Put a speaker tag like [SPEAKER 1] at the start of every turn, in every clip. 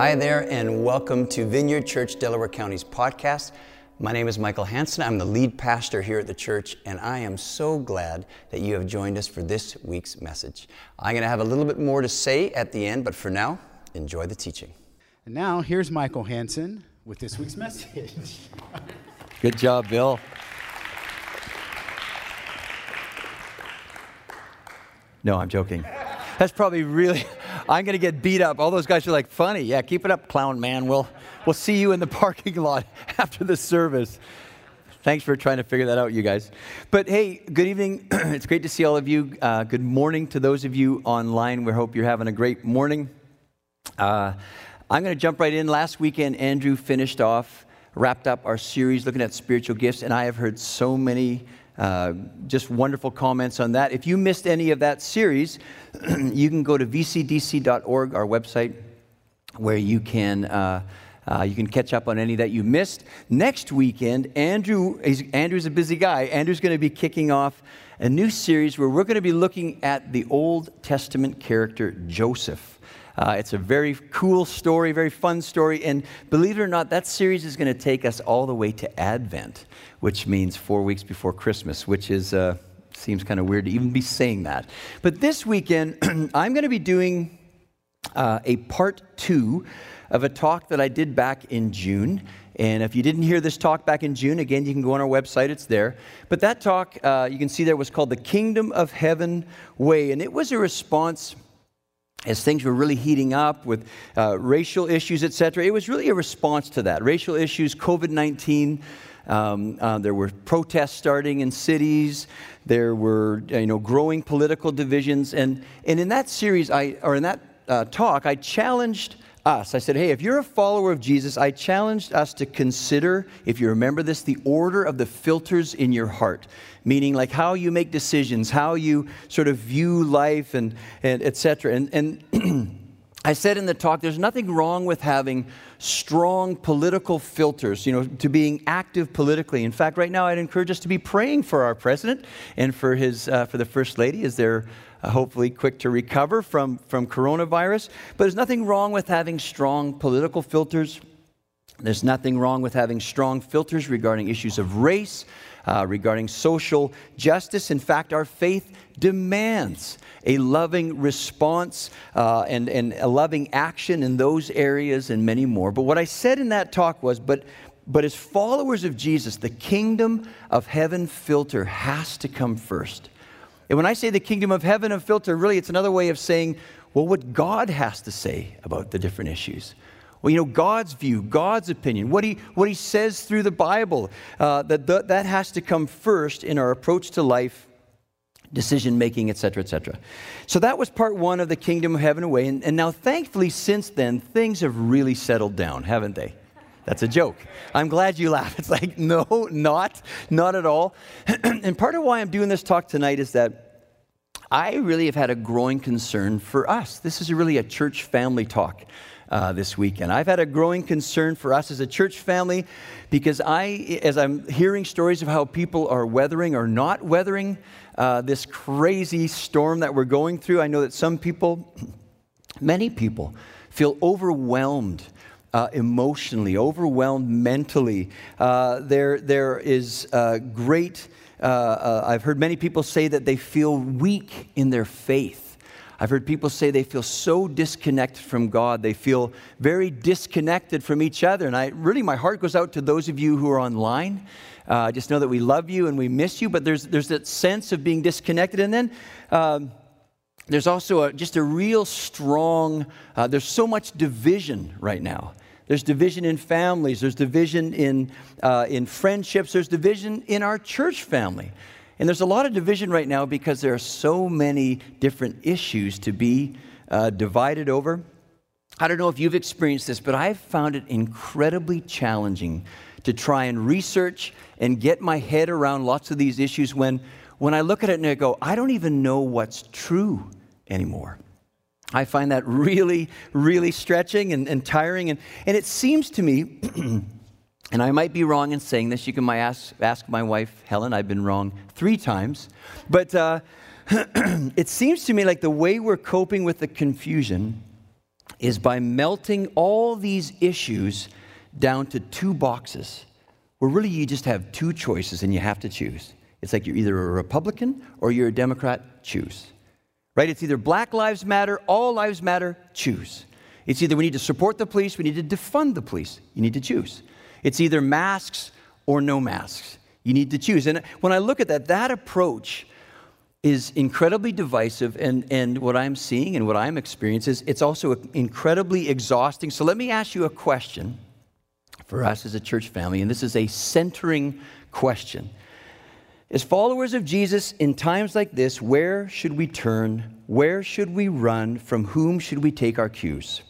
[SPEAKER 1] Hi there, and welcome to Vineyard Church Delaware County's podcast. My name is Michael Hanson. I'm the lead pastor here at the church, and I am so glad that you have joined us for this week's message. I'm going to have a little bit more to say at the end, but for now, enjoy the teaching.
[SPEAKER 2] And now, here's Michael Hanson with this week's message.
[SPEAKER 3] Good job, Bill. No, I'm joking. That's probably really, I'm going to get beat up. All those guys are like, funny. Yeah, keep it up, clown man. We'll, we'll see you in the parking lot after the service. Thanks for trying to figure that out, you guys. But hey, good evening. it's great to see all of you. Uh, good morning to those of you online. We hope you're having a great morning. Uh, I'm going to jump right in. Last weekend, Andrew finished off, wrapped up our series looking at spiritual gifts, and I have heard so many uh, just wonderful comments on that. If you missed any of that series, you can go to vcdc.org, our website, where you can. Uh, uh, you can catch up on any that you missed. Next weekend, Andrew, Andrew's a busy guy. Andrew's going to be kicking off a new series where we're going to be looking at the Old Testament character Joseph. Uh, it's a very cool story, very fun story, and believe it or not, that series is going to take us all the way to Advent which means four weeks before Christmas, which is uh, seems kind of weird to even be saying that. But this weekend, I'm going to be doing uh, a part two of a talk that I did back in June. And if you didn't hear this talk back in June, again, you can go on our website, it's there. But that talk, uh, you can see there, was called The Kingdom of Heaven Way. And it was a response as things were really heating up with uh, racial issues, et cetera. It was really a response to that. Racial issues, COVID 19. Um, uh, there were protests starting in cities. There were you know growing political divisions, and and in that series, I or in that uh, talk, I challenged us. I said, hey, if you're a follower of Jesus, I challenged us to consider, if you remember this, the order of the filters in your heart, meaning like how you make decisions, how you sort of view life, and and etc. And and I said in the talk, there's nothing wrong with having strong political filters, you know, to being active politically. In fact, right now, I'd encourage us to be praying for our president and for his, uh, for the first lady as they're uh, hopefully quick to recover from, from coronavirus. But there's nothing wrong with having strong political filters. There's nothing wrong with having strong filters regarding issues of race, uh, regarding social justice. In fact, our faith demands a loving response uh, and, and a loving action in those areas and many more. But what I said in that talk was, but, but as followers of Jesus, the kingdom of heaven filter has to come first. And when I say the kingdom of heaven of filter, really it's another way of saying, well, what God has to say about the different issues. Well, you know, God's view, God's opinion, what He, what he says through the Bible, uh, that, that, that has to come first in our approach to life decision making, etc., etc. So that was part one of the kingdom of heaven away. And, and now, thankfully, since then, things have really settled down, haven't they? That's a joke. I'm glad you laugh. It's like, no, not, not at all. and part of why I'm doing this talk tonight is that I really have had a growing concern for us. This is really a church family talk. Uh, this weekend. I've had a growing concern for us as a church family because I, as I'm hearing stories of how people are weathering or not weathering uh, this crazy storm that we're going through. I know that some people, many people, feel overwhelmed. Uh, emotionally, overwhelmed mentally. Uh, there, there is uh, great, uh, uh, I've heard many people say that they feel weak in their faith. I've heard people say they feel so disconnected from God. They feel very disconnected from each other. And I really, my heart goes out to those of you who are online uh, just know that we love you and we miss you, but there's, there's that sense of being disconnected. And then um, there's also a, just a real strong, uh, there's so much division right now. There's division in families, there's division in, uh, in friendships, there's division in our church family. And there's a lot of division right now because there are so many different issues to be uh, divided over. I don't know if you've experienced this, but I've found it incredibly challenging to try and research and get my head around lots of these issues when, when I look at it and I go, I don't even know what's true anymore. I find that really, really stretching and, and tiring. And, and it seems to me, and I might be wrong in saying this, you can my ask, ask my wife, Helen, I've been wrong three times. But uh, it seems to me like the way we're coping with the confusion is by melting all these issues down to two boxes where really you just have two choices and you have to choose. It's like you're either a Republican or you're a Democrat, choose. Right? It's either Black Lives Matter, all lives matter, choose. It's either we need to support the police, we need to defund the police. You need to choose. It's either masks or no masks. You need to choose. And when I look at that, that approach is incredibly divisive. And, and what I'm seeing and what I'm experiencing is it's also incredibly exhausting. So let me ask you a question for us as a church family, and this is a centering question. As followers of Jesus in times like this, where should we turn? Where should we run? From whom should we take our cues?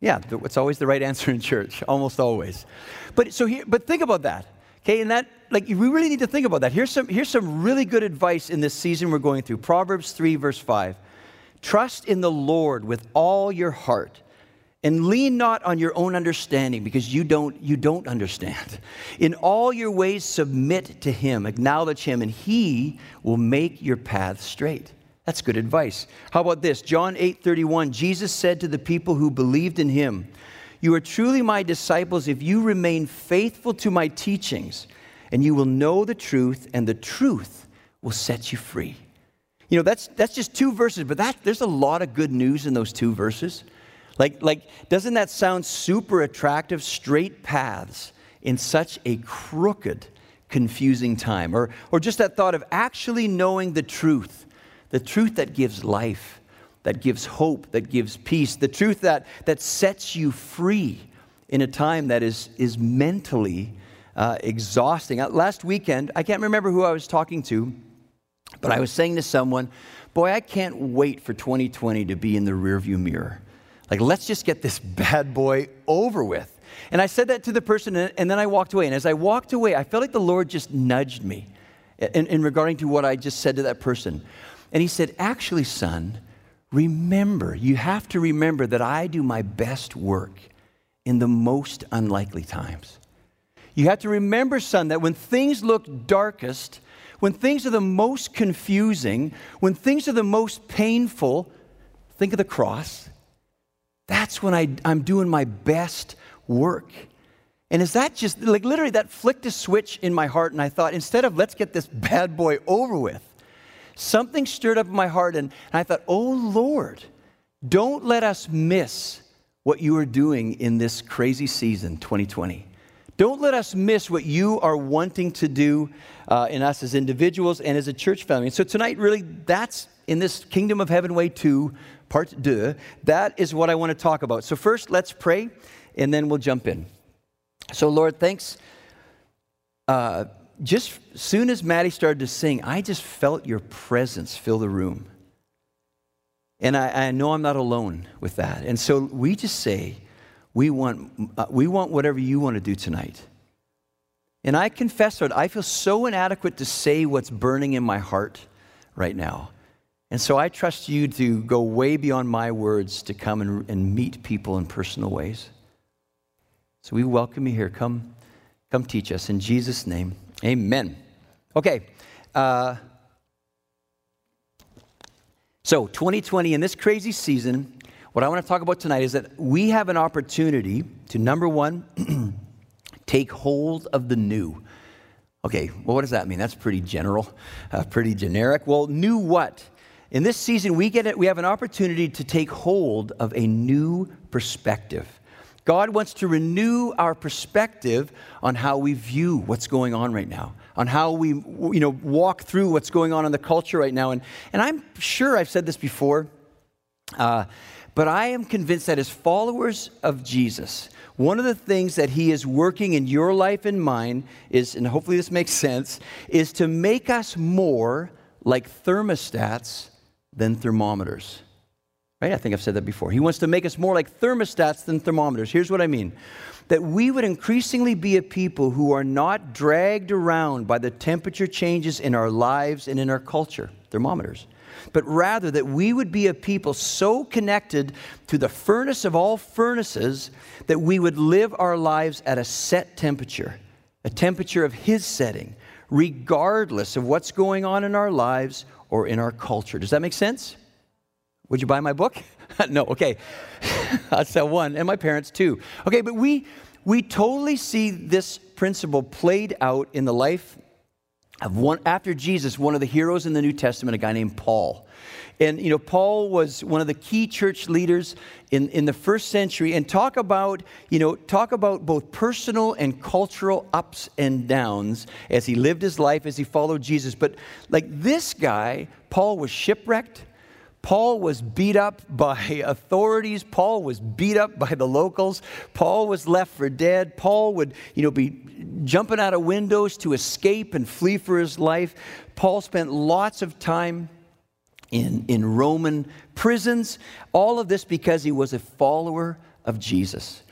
[SPEAKER 3] Yeah, it's always the right answer in church, almost always. But so here, but think about that. Okay, and that like we really need to think about that. Here's some here's some really good advice in this season we're going through. Proverbs 3 verse 5. Trust in the Lord with all your heart and lean not on your own understanding because you don't you don't understand. In all your ways submit to him acknowledge him and he will make your path straight. That's good advice. How about this? John 8 31 jesus said to the people who believed in him you are truly my disciples if you remain faithful to my teachings and you will know the truth and the truth will set you free. You know that's that's just two verses but that there's a lot of good news in those two verses like, like, doesn't that sound super attractive? Straight paths in such a crooked, confusing time. Or, or just that thought of actually knowing the truth, the truth that gives life, that gives hope, that gives peace, the truth that, that sets you free in a time that is, is mentally uh, exhausting. Uh, last weekend, I can't remember who I was talking to, but I was saying to someone, Boy, I can't wait for 2020 to be in the rearview mirror. Like, let's just get this bad boy over with. And I said that to the person, and then I walked away. And as I walked away, I felt like the Lord just nudged me in, in regarding to what I just said to that person. And He said, Actually, son, remember, you have to remember that I do my best work in the most unlikely times. You have to remember, son, that when things look darkest, when things are the most confusing, when things are the most painful, think of the cross. That's when I, I'm doing my best work. And is that just like literally that flicked a switch in my heart, and I thought, instead of let's get this bad boy over with, something stirred up in my heart, and, and I thought, oh Lord, don't let us miss what you are doing in this crazy season, 2020. Don't let us miss what you are wanting to do uh, in us as individuals and as a church family. And so tonight, really, that's in this Kingdom of Heaven Way 2 part deux. That is what I want to talk about. So, first, let's pray, and then we'll jump in. So, Lord, thanks. Uh, just as soon as Maddie started to sing, I just felt your presence fill the room. And I, I know I'm not alone with that. And so we just say, we want, uh, we want whatever you want to do tonight. And I confess, Lord, I feel so inadequate to say what's burning in my heart right now. And so I trust you to go way beyond my words to come and, and meet people in personal ways. So we welcome you here. Come, come teach us. In Jesus' name, amen. Okay. Uh, so 2020, in this crazy season, what I want to talk about tonight is that we have an opportunity to, number one, take hold of the new. Okay, well, what does that mean? That's pretty general, uh, pretty generic. Well, new what? In this season, we, get it, we have an opportunity to take hold of a new perspective. God wants to renew our perspective on how we view what's going on right now, on how we you know, walk through what's going on in the culture right now. And, and I'm sure I've said this before, uh, but I am convinced that as followers of Jesus, one of the things that he is working in your life and mine is, and hopefully this makes sense, is to make us more like thermostats than thermometers. Right? I think I've said that before. He wants to make us more like thermostats than thermometers. Here's what I mean that we would increasingly be a people who are not dragged around by the temperature changes in our lives and in our culture, thermometers, but rather that we would be a people so connected to the furnace of all furnaces that we would live our lives at a set temperature, a temperature of His setting, regardless of what's going on in our lives or in our culture. Does that make sense? Would you buy my book? no, okay. That's sell one. And my parents too. Okay, but we, we totally see this principle played out in the life of one, after Jesus, one of the heroes in the New Testament, a guy named Paul. And, you know, Paul was one of the key church leaders in, in the first century. And talk about, you know, talk about both personal and cultural ups and downs as he lived his life, as he followed Jesus. But, like, this guy, Paul was shipwrecked. Paul was beat up by authorities. Paul was beat up by the locals. Paul was left for dead. Paul would, you know, be jumping out of windows to escape and flee for his life. Paul spent lots of time in, in Roman prisons. All of this because he was a follower of Jesus.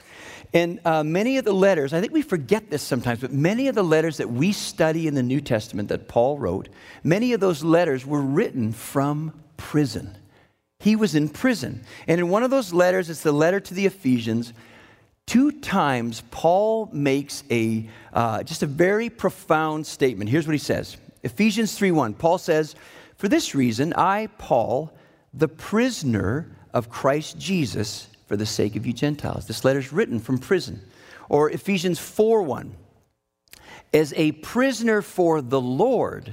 [SPEAKER 3] And uh, many of the letters, I think we forget this sometimes, but many of the letters that we study in the New Testament that Paul wrote, many of those letters were written from prison. He was in prison. And in one of those letters, it's the letter to the Ephesians, two times Paul makes a uh, just a very profound statement. Here's what he says Ephesians 3:1. Paul says, for this reason, I, Paul, the prisoner of Christ Jesus, for the sake of you Gentiles. This letter is written from prison. Or Ephesians 4 1. As a prisoner for the Lord,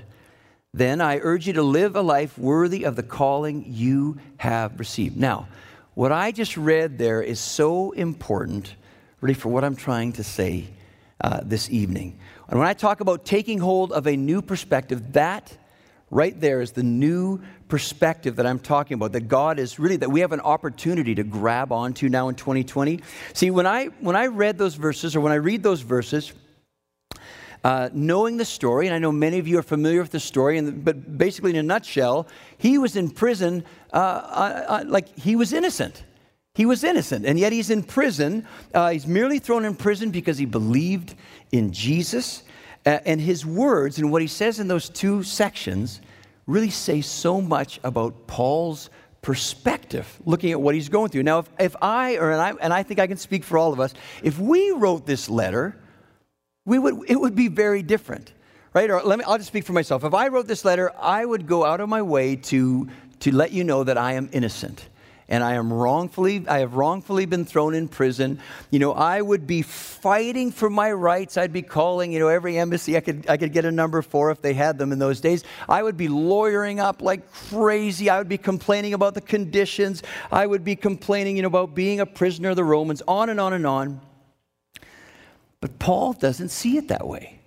[SPEAKER 3] then I urge you to live a life worthy of the calling you have received. Now, what I just read there is so important, really, for what I'm trying to say uh, this evening. And when I talk about taking hold of a new perspective, that Right there is the new perspective that I'm talking about, that God is really, that we have an opportunity to grab onto now in 2020. See, when I, when I read those verses, or when I read those verses, uh, knowing the story, and I know many of you are familiar with the story, and, but basically, in a nutshell, he was in prison uh, uh, uh like he was innocent. He was innocent, and yet he's in prison. Uh, he's merely thrown in prison because he believed in Jesus. Uh, and his words and what he says in those two sections really say so much about Paul's perspective, looking at what he's going through. Now, if, if I, or and I, and I think I can speak for all of us, if we wrote this letter, we would, it would be very different, right? Or let me, I'll just speak for myself. If I wrote this letter, I would go out of my way to, to let you know that I am innocent and I am wrongfully, I have wrongfully been thrown in prison. You know, I would be fighting for my rights. I'd be calling, you know, every embassy I could, I could get a number for if they had them in those days. I would be lawyering up like crazy. I would be complaining about the conditions. I would be complaining, you know, about being a prisoner of the Romans, on and on and on. But Paul doesn't see it that way.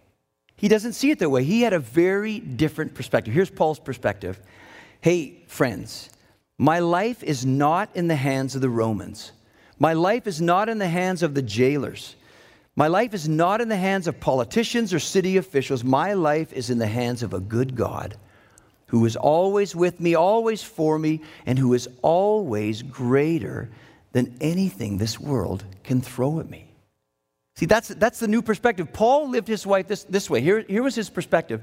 [SPEAKER 3] He doesn't see it that way. He had a very different perspective. Here's Paul's perspective. Hey, friends, my life is not in the hands of the Romans. My life is not in the hands of the jailers. My life is not in the hands of politicians or city officials. My life is in the hands of a good God who is always with me, always for me, and who is always greater than anything this world can throw at me. See, that's, that's the new perspective. Paul lived his life this, this way. Here, here was his perspective.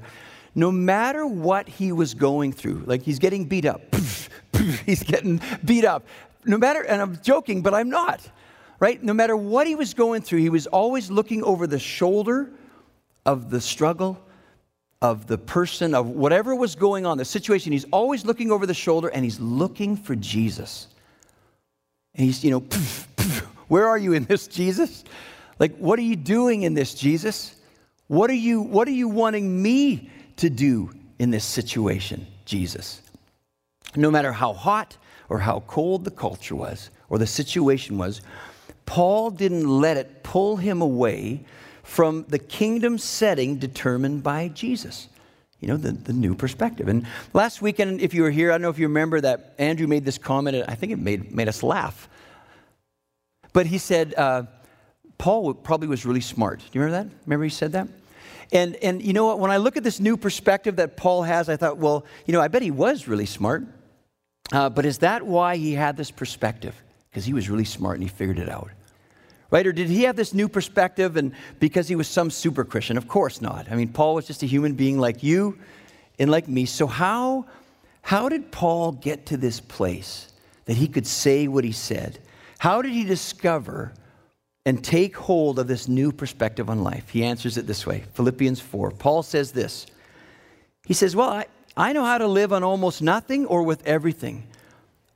[SPEAKER 3] No matter what he was going through, like he's getting beat up, he's getting beat up. No matter, and I'm joking, but I'm not, right? No matter what he was going through, he was always looking over the shoulder of the struggle, of the person, of whatever was going on, the situation. He's always looking over the shoulder and he's looking for Jesus. And he's, you know, where are you in this, Jesus? Like, what are you doing in this, Jesus? What are you, what are you wanting me to do in this situation, Jesus? no matter how hot or how cold the culture was or the situation was, Paul didn't let it pull him away from the kingdom setting determined by Jesus. You know, the, the new perspective. And last weekend, if you were here, I don't know if you remember that Andrew made this comment. I think it made, made us laugh. But he said, uh, Paul probably was really smart. Do you remember that? Remember he said that? And, and you know what? When I look at this new perspective that Paul has, I thought, well, you know, I bet he was really smart. Uh, but is that why he had this perspective? Because he was really smart and he figured it out. Right? Or did he have this new perspective and because he was some super Christian? Of course not. I mean, Paul was just a human being like you and like me. So, how, how did Paul get to this place that he could say what he said? How did he discover and take hold of this new perspective on life? He answers it this way Philippians 4. Paul says this He says, Well, I, I know how to live on almost nothing or with everything.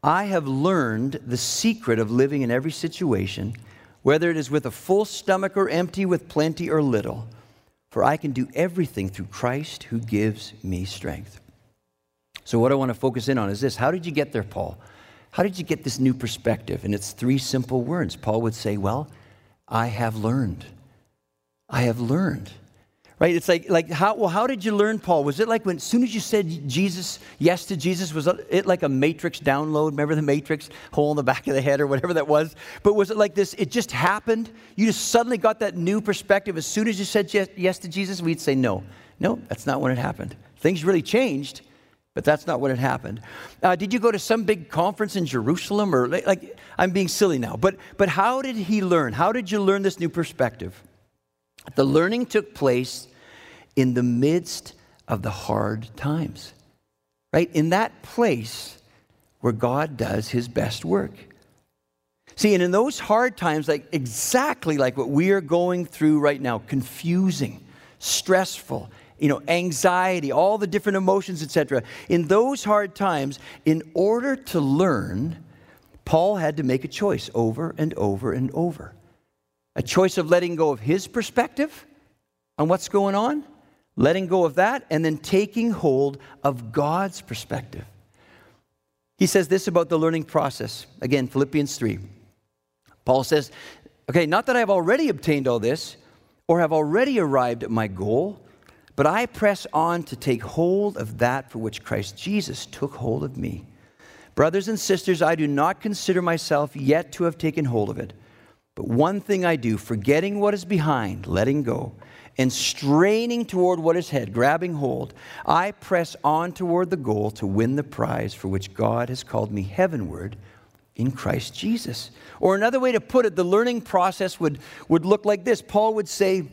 [SPEAKER 3] I have learned the secret of living in every situation, whether it is with a full stomach or empty, with plenty or little. For I can do everything through Christ who gives me strength. So, what I want to focus in on is this How did you get there, Paul? How did you get this new perspective? And it's three simple words. Paul would say, Well, I have learned. I have learned. Right? It's like, like how, well, how did you learn, Paul? Was it like when, as soon as you said Jesus, yes to Jesus, was it like a matrix download? Remember the matrix hole in the back of the head or whatever that was? But was it like this, it just happened? You just suddenly got that new perspective. As soon as you said yes, yes to Jesus, we'd say no. No, that's not when it happened. Things really changed, but that's not what had happened. Uh, did you go to some big conference in Jerusalem or like, I'm being silly now, but but how did he learn? How did you learn this new perspective? The learning took place in the midst of the hard times. Right? In that place where God does his best work. See, and in those hard times, like exactly like what we are going through right now, confusing, stressful, you know, anxiety, all the different emotions, etc. In those hard times, in order to learn, Paul had to make a choice over and over and over. A choice of letting go of his perspective on what's going on, letting go of that, and then taking hold of God's perspective. He says this about the learning process. Again, Philippians 3. Paul says, Okay, not that I have already obtained all this or have already arrived at my goal but I press on to take hold of that for which Christ Jesus took hold of me. Brothers and sisters, I do not consider myself yet to have taken hold of it. But one thing I do, forgetting what is behind, letting go, and straining toward what is ahead, grabbing hold, I press on toward the goal to win the prize for which God has called me heavenward in Christ Jesus. Or another way to put it, the learning process would, would look like this Paul would say,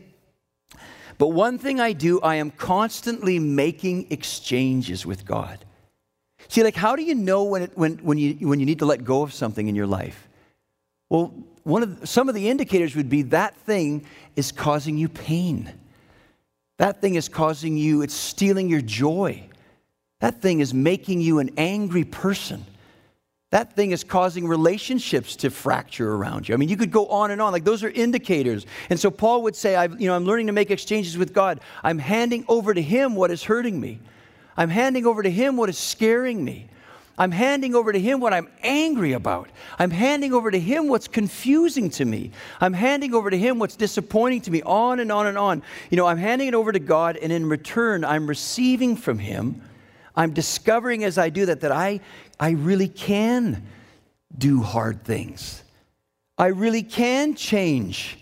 [SPEAKER 3] but one thing I do, I am constantly making exchanges with God. See, like, how do you know when, it, when, when, you, when you need to let go of something in your life? Well, one of the, some of the indicators would be that thing is causing you pain. That thing is causing you, it's stealing your joy. That thing is making you an angry person that thing is causing relationships to fracture around you. I mean, you could go on and on. Like those are indicators. And so Paul would say, I've, you know, I'm learning to make exchanges with God. I'm handing over to Him what is hurting me. I'm handing over to Him what is scaring me. I'm handing over to Him what I'm angry about. I'm handing over to Him what's confusing to me. I'm handing over to Him what's disappointing to me, on and on and on. You know, I'm handing it over to God, and in return, I'm receiving from Him. I'm discovering as I do that that I I really can do hard things. I really can change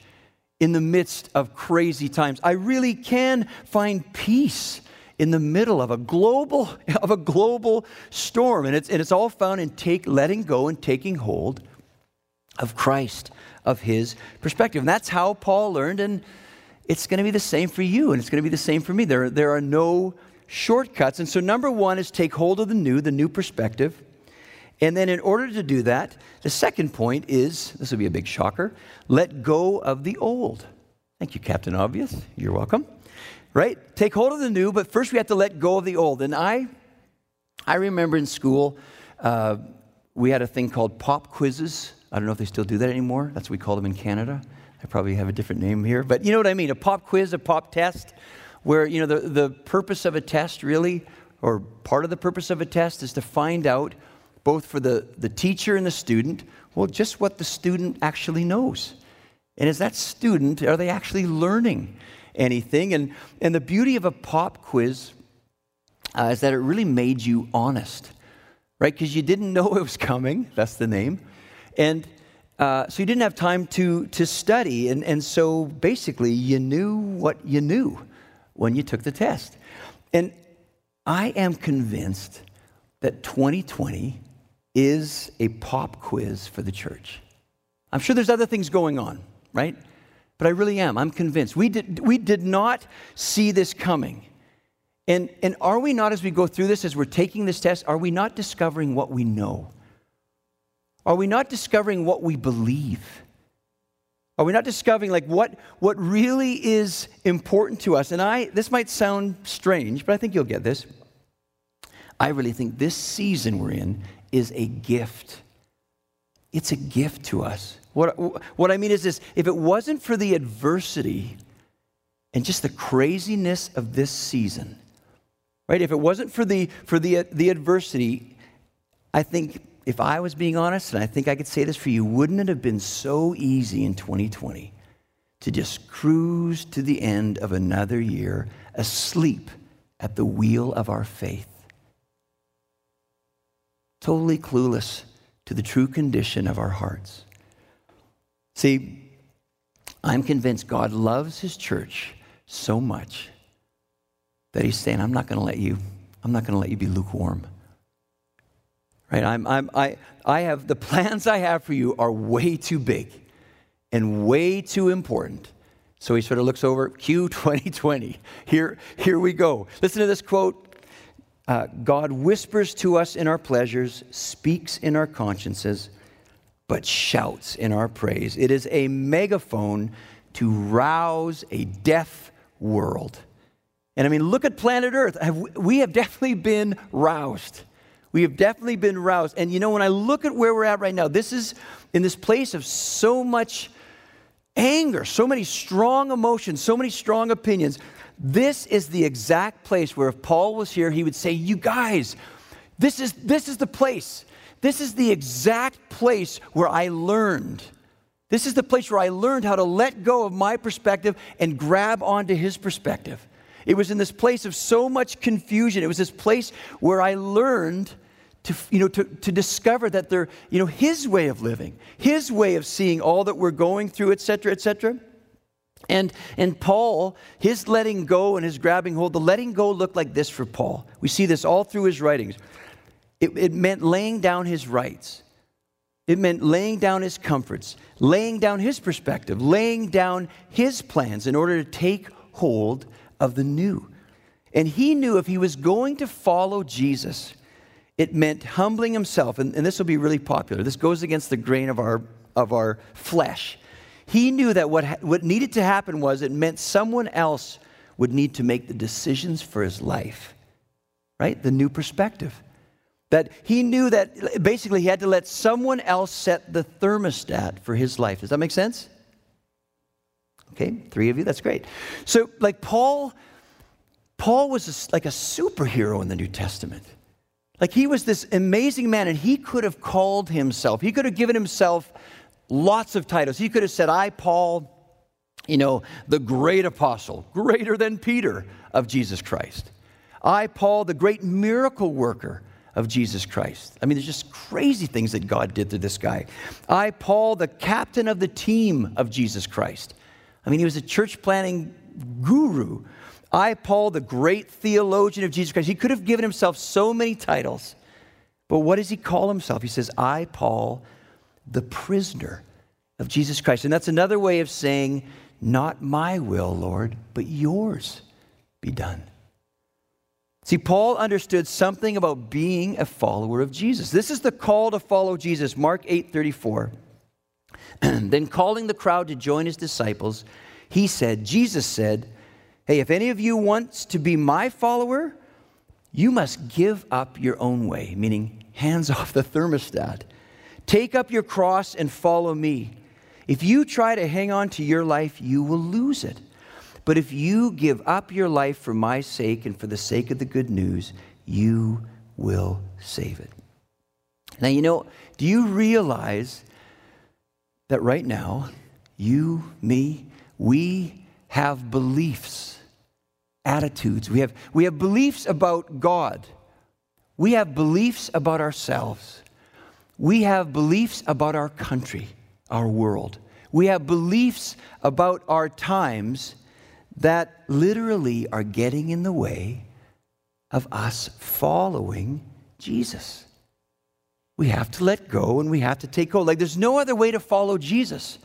[SPEAKER 3] in the midst of crazy times. I really can find peace in the middle of a global of a global storm and it's and it's all found in take letting go and taking hold of Christ of his perspective. And that's how Paul learned and it's going to be the same for you and it's going to be the same for me. There there are no shortcuts. And so number 1 is take hold of the new, the new perspective. And then, in order to do that, the second point is this will be a big shocker let go of the old. Thank you, Captain Obvious. You're welcome. Right? Take hold of the new, but first we have to let go of the old. And I, I remember in school, uh, we had a thing called pop quizzes. I don't know if they still do that anymore. That's what we call them in Canada. I probably have a different name here, but you know what I mean a pop quiz, a pop test, where you know the, the purpose of a test really, or part of the purpose of a test is to find out both for the, the teacher and the student, well, just what the student actually knows. And is that student, are they actually learning anything? And, and the beauty of a pop quiz uh, is that it really made you honest, right? Because you didn't know it was coming, that's the name. And uh, so you didn't have time to, to study. And, and so basically, you knew what you knew when you took the test. And I am convinced that 2020 is a pop quiz for the church. I'm sure there's other things going on, right? But I really am. I'm convinced. We did, we did not see this coming. And, and are we not, as we go through this, as we're taking this test, are we not discovering what we know? Are we not discovering what we believe? Are we not discovering like what, what really is important to us? And I, this might sound strange, but I think you'll get this. I really think this season we're in is a gift. It's a gift to us. What, what I mean is this if it wasn't for the adversity and just the craziness of this season, right? If it wasn't for the, for the, the adversity, I think if I was being honest, and I think I could say this for you, wouldn't it have been so easy in 2020 to just cruise to the end of another year asleep at the wheel of our faith? Totally clueless to the true condition of our hearts. See, I'm convinced God loves his church so much that he's saying, I'm not going to let you, I'm not going to let you be lukewarm. Right? I'm, I'm, I, I have, the plans I have for you are way too big and way too important. So he sort of looks over, Q 2020. Here, here we go. Listen to this quote uh, God whispers to us in our pleasures, speaks in our consciences, but shouts in our praise. It is a megaphone to rouse a deaf world. And I mean, look at planet Earth. We have definitely been roused. We have definitely been roused. And you know, when I look at where we're at right now, this is in this place of so much anger, so many strong emotions, so many strong opinions. This is the exact place where if Paul was here, he would say, You guys, this is, this is the place. This is the exact place where I learned. This is the place where I learned how to let go of my perspective and grab onto his perspective. It was in this place of so much confusion. It was this place where I learned to, you know, to, to discover that they're, you know, his way of living, his way of seeing all that we're going through, et cetera, et cetera. And, and Paul, his letting go and his grabbing hold, the letting go looked like this for Paul. We see this all through his writings. It, it meant laying down his rights, it meant laying down his comforts, laying down his perspective, laying down his plans in order to take hold of the new. And he knew if he was going to follow Jesus, it meant humbling himself. And, and this will be really popular. This goes against the grain of our, of our flesh. He knew that what, what needed to happen was it meant someone else would need to make the decisions for his life, right? The new perspective. That he knew that basically he had to let someone else set the thermostat for his life. Does that make sense? Okay, three of you, that's great. So, like Paul, Paul was a, like a superhero in the New Testament. Like he was this amazing man, and he could have called himself, he could have given himself lots of titles. He could have said, I, Paul, you know, the great apostle, greater than Peter of Jesus Christ. I, Paul, the great miracle worker of Jesus Christ. I mean, there's just crazy things that God did to this guy. I, Paul, the captain of the team of Jesus Christ. I mean, he was a church planning guru. I, Paul, the great theologian of Jesus Christ. He could have given himself so many titles. But what does he call himself? He says, I, Paul, the prisoner of Jesus Christ. And that's another way of saying, Not my will, Lord, but yours be done. See, Paul understood something about being a follower of Jesus. This is the call to follow Jesus, Mark 8 34. then, calling the crowd to join his disciples, he said, Jesus said, Hey, if any of you wants to be my follower, you must give up your own way, meaning hands off the thermostat. Take up your cross and follow me. If you try to hang on to your life, you will lose it. But if you give up your life for my sake and for the sake of the good news, you will save it. Now, you know, do you realize that right now, you, me, we have beliefs, attitudes. We have, we have beliefs about God. We have beliefs about ourselves. We have beliefs about our country, our world. We have beliefs about our times that literally are getting in the way of us following Jesus. We have to let go and we have to take hold. Like there's no other way to follow Jesus.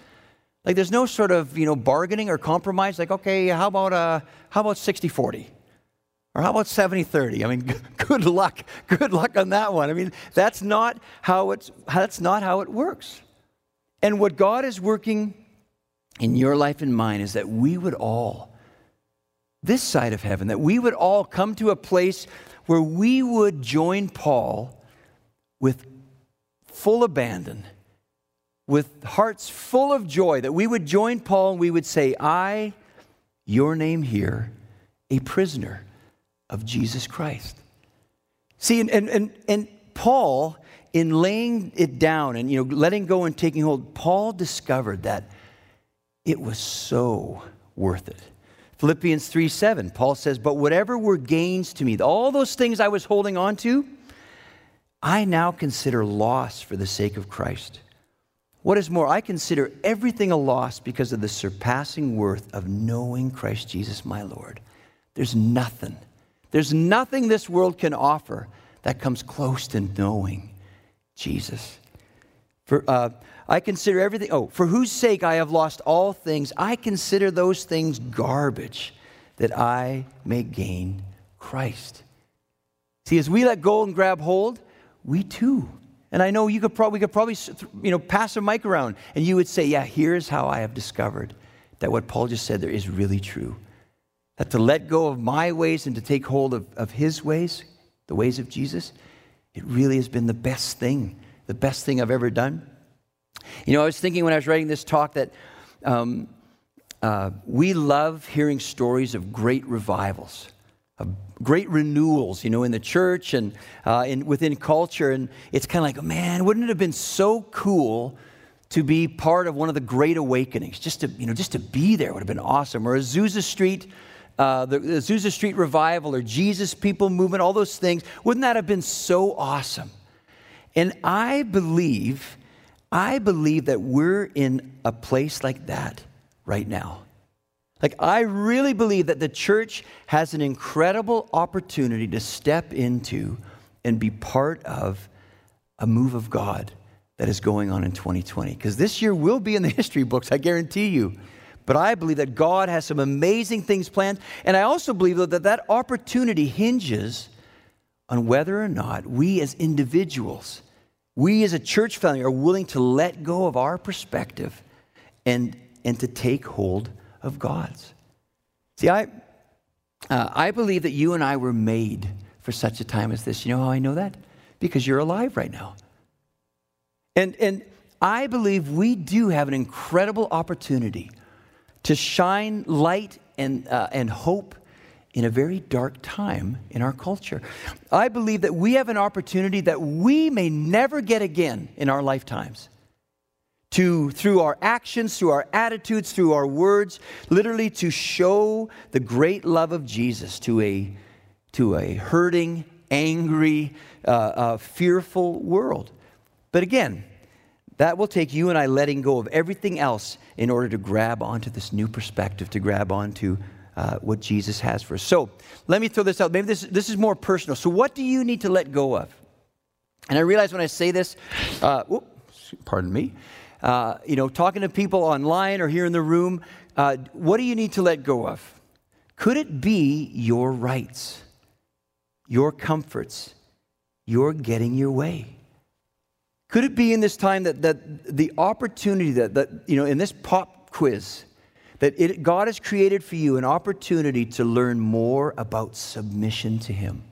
[SPEAKER 3] Like there's no sort of, you know, bargaining or compromise like okay, how about uh how about 60/40? Or how about 70/30? I mean, good luck. Good luck on that one. I mean, that's not how it's that's not how it works. And what God is working in your life and mine is that we would all this side of heaven that we would all come to a place where we would join Paul with full abandon, with hearts full of joy, that we would join Paul and we would say, I, your name here, a prisoner of Jesus Christ. See, and, and, and, and Paul, in laying it down and you know, letting go and taking hold, Paul discovered that it was so worth it. Philippians 3 7, Paul says, But whatever were gains to me, all those things I was holding on to, I now consider loss for the sake of Christ. What is more, I consider everything a loss because of the surpassing worth of knowing Christ Jesus my Lord. There's nothing, there's nothing this world can offer that comes close to knowing Jesus. For, uh, I consider everything, oh, for whose sake I have lost all things, I consider those things garbage that I may gain Christ. See, as we let go and grab hold, we too. And I know you could probably, could probably you know, pass a mic around and you would say, yeah, here's how I have discovered that what Paul just said there is really true. That to let go of my ways and to take hold of, of his ways, the ways of Jesus, it really has been the best thing, the best thing I've ever done. You know, I was thinking when I was writing this talk that um, uh, we love hearing stories of great revivals great renewals, you know, in the church and uh, in, within culture. And it's kind of like, man, wouldn't it have been so cool to be part of one of the great awakenings? Just to, you know, just to be there would have been awesome. Or Azusa Street, uh, the, Azusa Street revival, or Jesus People movement, all those things. Wouldn't that have been so awesome? And I believe, I believe that we're in a place like that right now. Like, I really believe that the church has an incredible opportunity to step into and be part of a move of God that is going on in 2020. Because this year will be in the history books, I guarantee you. But I believe that God has some amazing things planned. And I also believe that that opportunity hinges on whether or not we as individuals, we as a church family, are willing to let go of our perspective and, and to take hold of God's. See, I, uh, I believe that you and I were made for such a time as this. You know how I know that? Because you're alive right now. And, and I believe we do have an incredible opportunity to shine light and, uh, and hope in a very dark time in our culture. I believe that we have an opportunity that we may never get again in our lifetimes to, through our actions, through our attitudes, through our words, literally to show the great love of Jesus to a, to a hurting, angry, uh, uh, fearful world. But again, that will take you and I letting go of everything else in order to grab onto this new perspective, to grab onto uh, what Jesus has for us. So let me throw this out. Maybe this, this is more personal. So, what do you need to let go of? And I realize when I say this, uh, pardon me, uh, you know, talking to people online or here in the room, uh, what do you need to let go of? Could it be your rights, your comforts, your getting your way? Could it be in this time that, that the opportunity that, that, you know, in this pop quiz, that it, God has created for you an opportunity to learn more about submission to Him?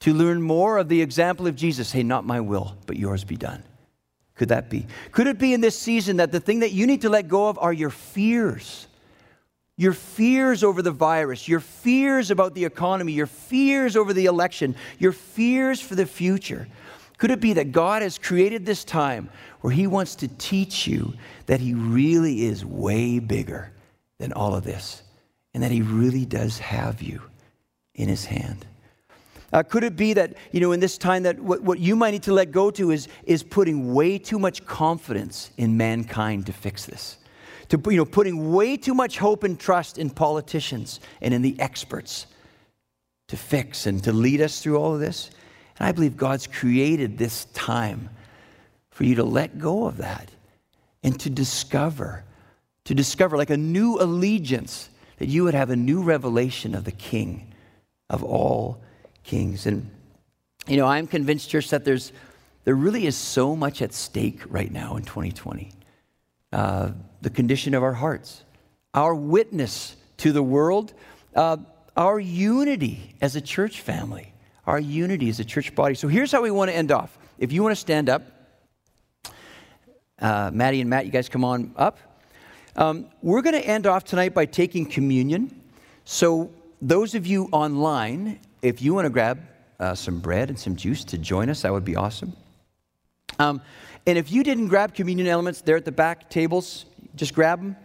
[SPEAKER 3] To learn more of the example of Jesus hey, not my will, but yours be done. Could that be? Could it be in this season that the thing that you need to let go of are your fears? Your fears over the virus, your fears about the economy, your fears over the election, your fears for the future. Could it be that God has created this time where He wants to teach you that He really is way bigger than all of this and that He really does have you in His hand? Uh, could it be that, you know, in this time that what, what you might need to let go to is, is putting way too much confidence in mankind to fix this? To, you know, putting way too much hope and trust in politicians and in the experts to fix and to lead us through all of this? And I believe God's created this time for you to let go of that and to discover, to discover like a new allegiance, that you would have a new revelation of the King of all kings. And, you know, I'm convinced, church, that there's, there really is so much at stake right now in 2020. Uh, the condition of our hearts, our witness to the world, uh, our unity as a church family, our unity as a church body. So here's how we want to end off. if you want to stand up, uh, Maddie and Matt, you guys come on up. Um, we're going to end off tonight by taking communion. So, those of you online, if you want to grab uh, some bread and some juice to join us, that would be awesome. Um, and if you didn't grab communion elements, they're at the back tables. Just grab them.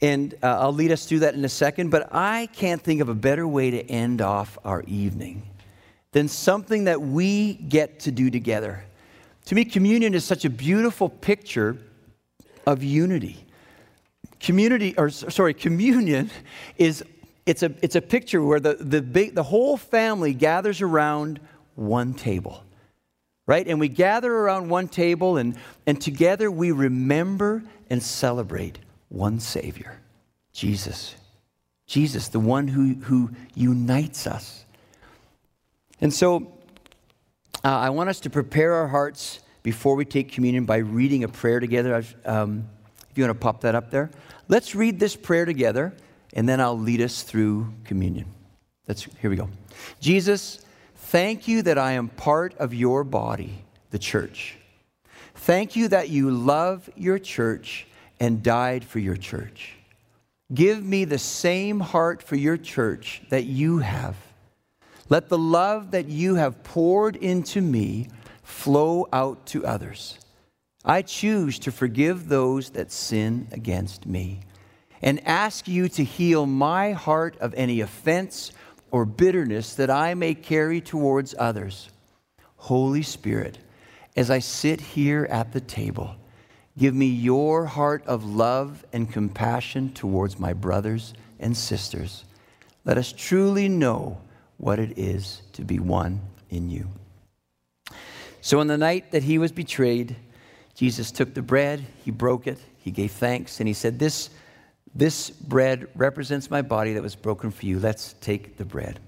[SPEAKER 3] And uh, I'll lead us through that in a second. But I can't think of a better way to end off our evening than something that we get to do together. To me, communion is such a beautiful picture of unity. Community, or sorry, communion is it's a, it's a picture where the, the, big, the whole family gathers around one table, right? And we gather around one table, and, and together we remember and celebrate one Savior, Jesus. Jesus, the one who, who unites us. And so uh, I want us to prepare our hearts before we take communion by reading a prayer together. Um, if you want to pop that up there, let's read this prayer together, and then I'll lead us through communion. Let's, here we go. Jesus, thank you that I am part of your body, the church. Thank you that you love your church and died for your church. Give me the same heart for your church that you have. Let the love that you have poured into me flow out to others. I choose to forgive those that sin against me and ask you to heal my heart of any offense or bitterness that I may carry towards others. Holy Spirit, as I sit here at the table, Give me your heart of love and compassion towards my brothers and sisters. Let us truly know what it is to be one in you. So, on the night that he was betrayed, Jesus took the bread, he broke it, he gave thanks, and he said, This, this bread represents my body that was broken for you. Let's take the bread.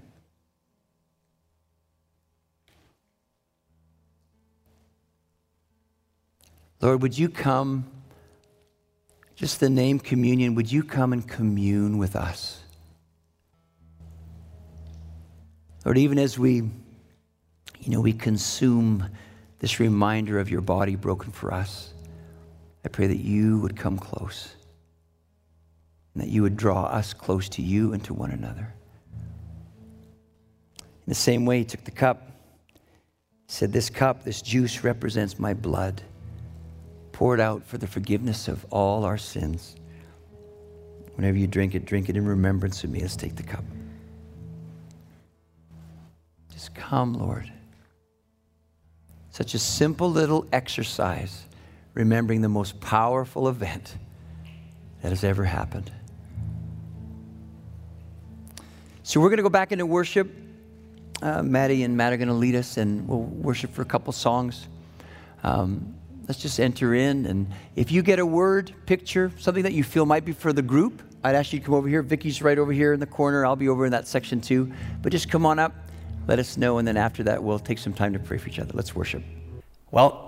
[SPEAKER 3] Lord, would you come, just the name communion, would you come and commune with us? Lord, even as we, you know, we consume this reminder of your body broken for us, I pray that you would come close and that you would draw us close to you and to one another. In the same way, he took the cup, said, This cup, this juice represents my blood poured out for the forgiveness of all our sins. Whenever you drink it, drink it in remembrance of me. Let's take the cup. Just come, Lord. Such a simple little exercise, remembering the most powerful event that has ever happened. So we're going to go back into worship. Uh, Maddie and Matt are going to lead us, and we'll worship for a couple songs. Um, let's just enter in. And if you get a word, picture, something that you feel might be for the group, I'd ask you to come over here. Vicky's right over here in the corner. I'll be over in that section too. But just come on up, let us know, and then after that, we'll take some time to pray for each other. Let's worship.
[SPEAKER 1] Well,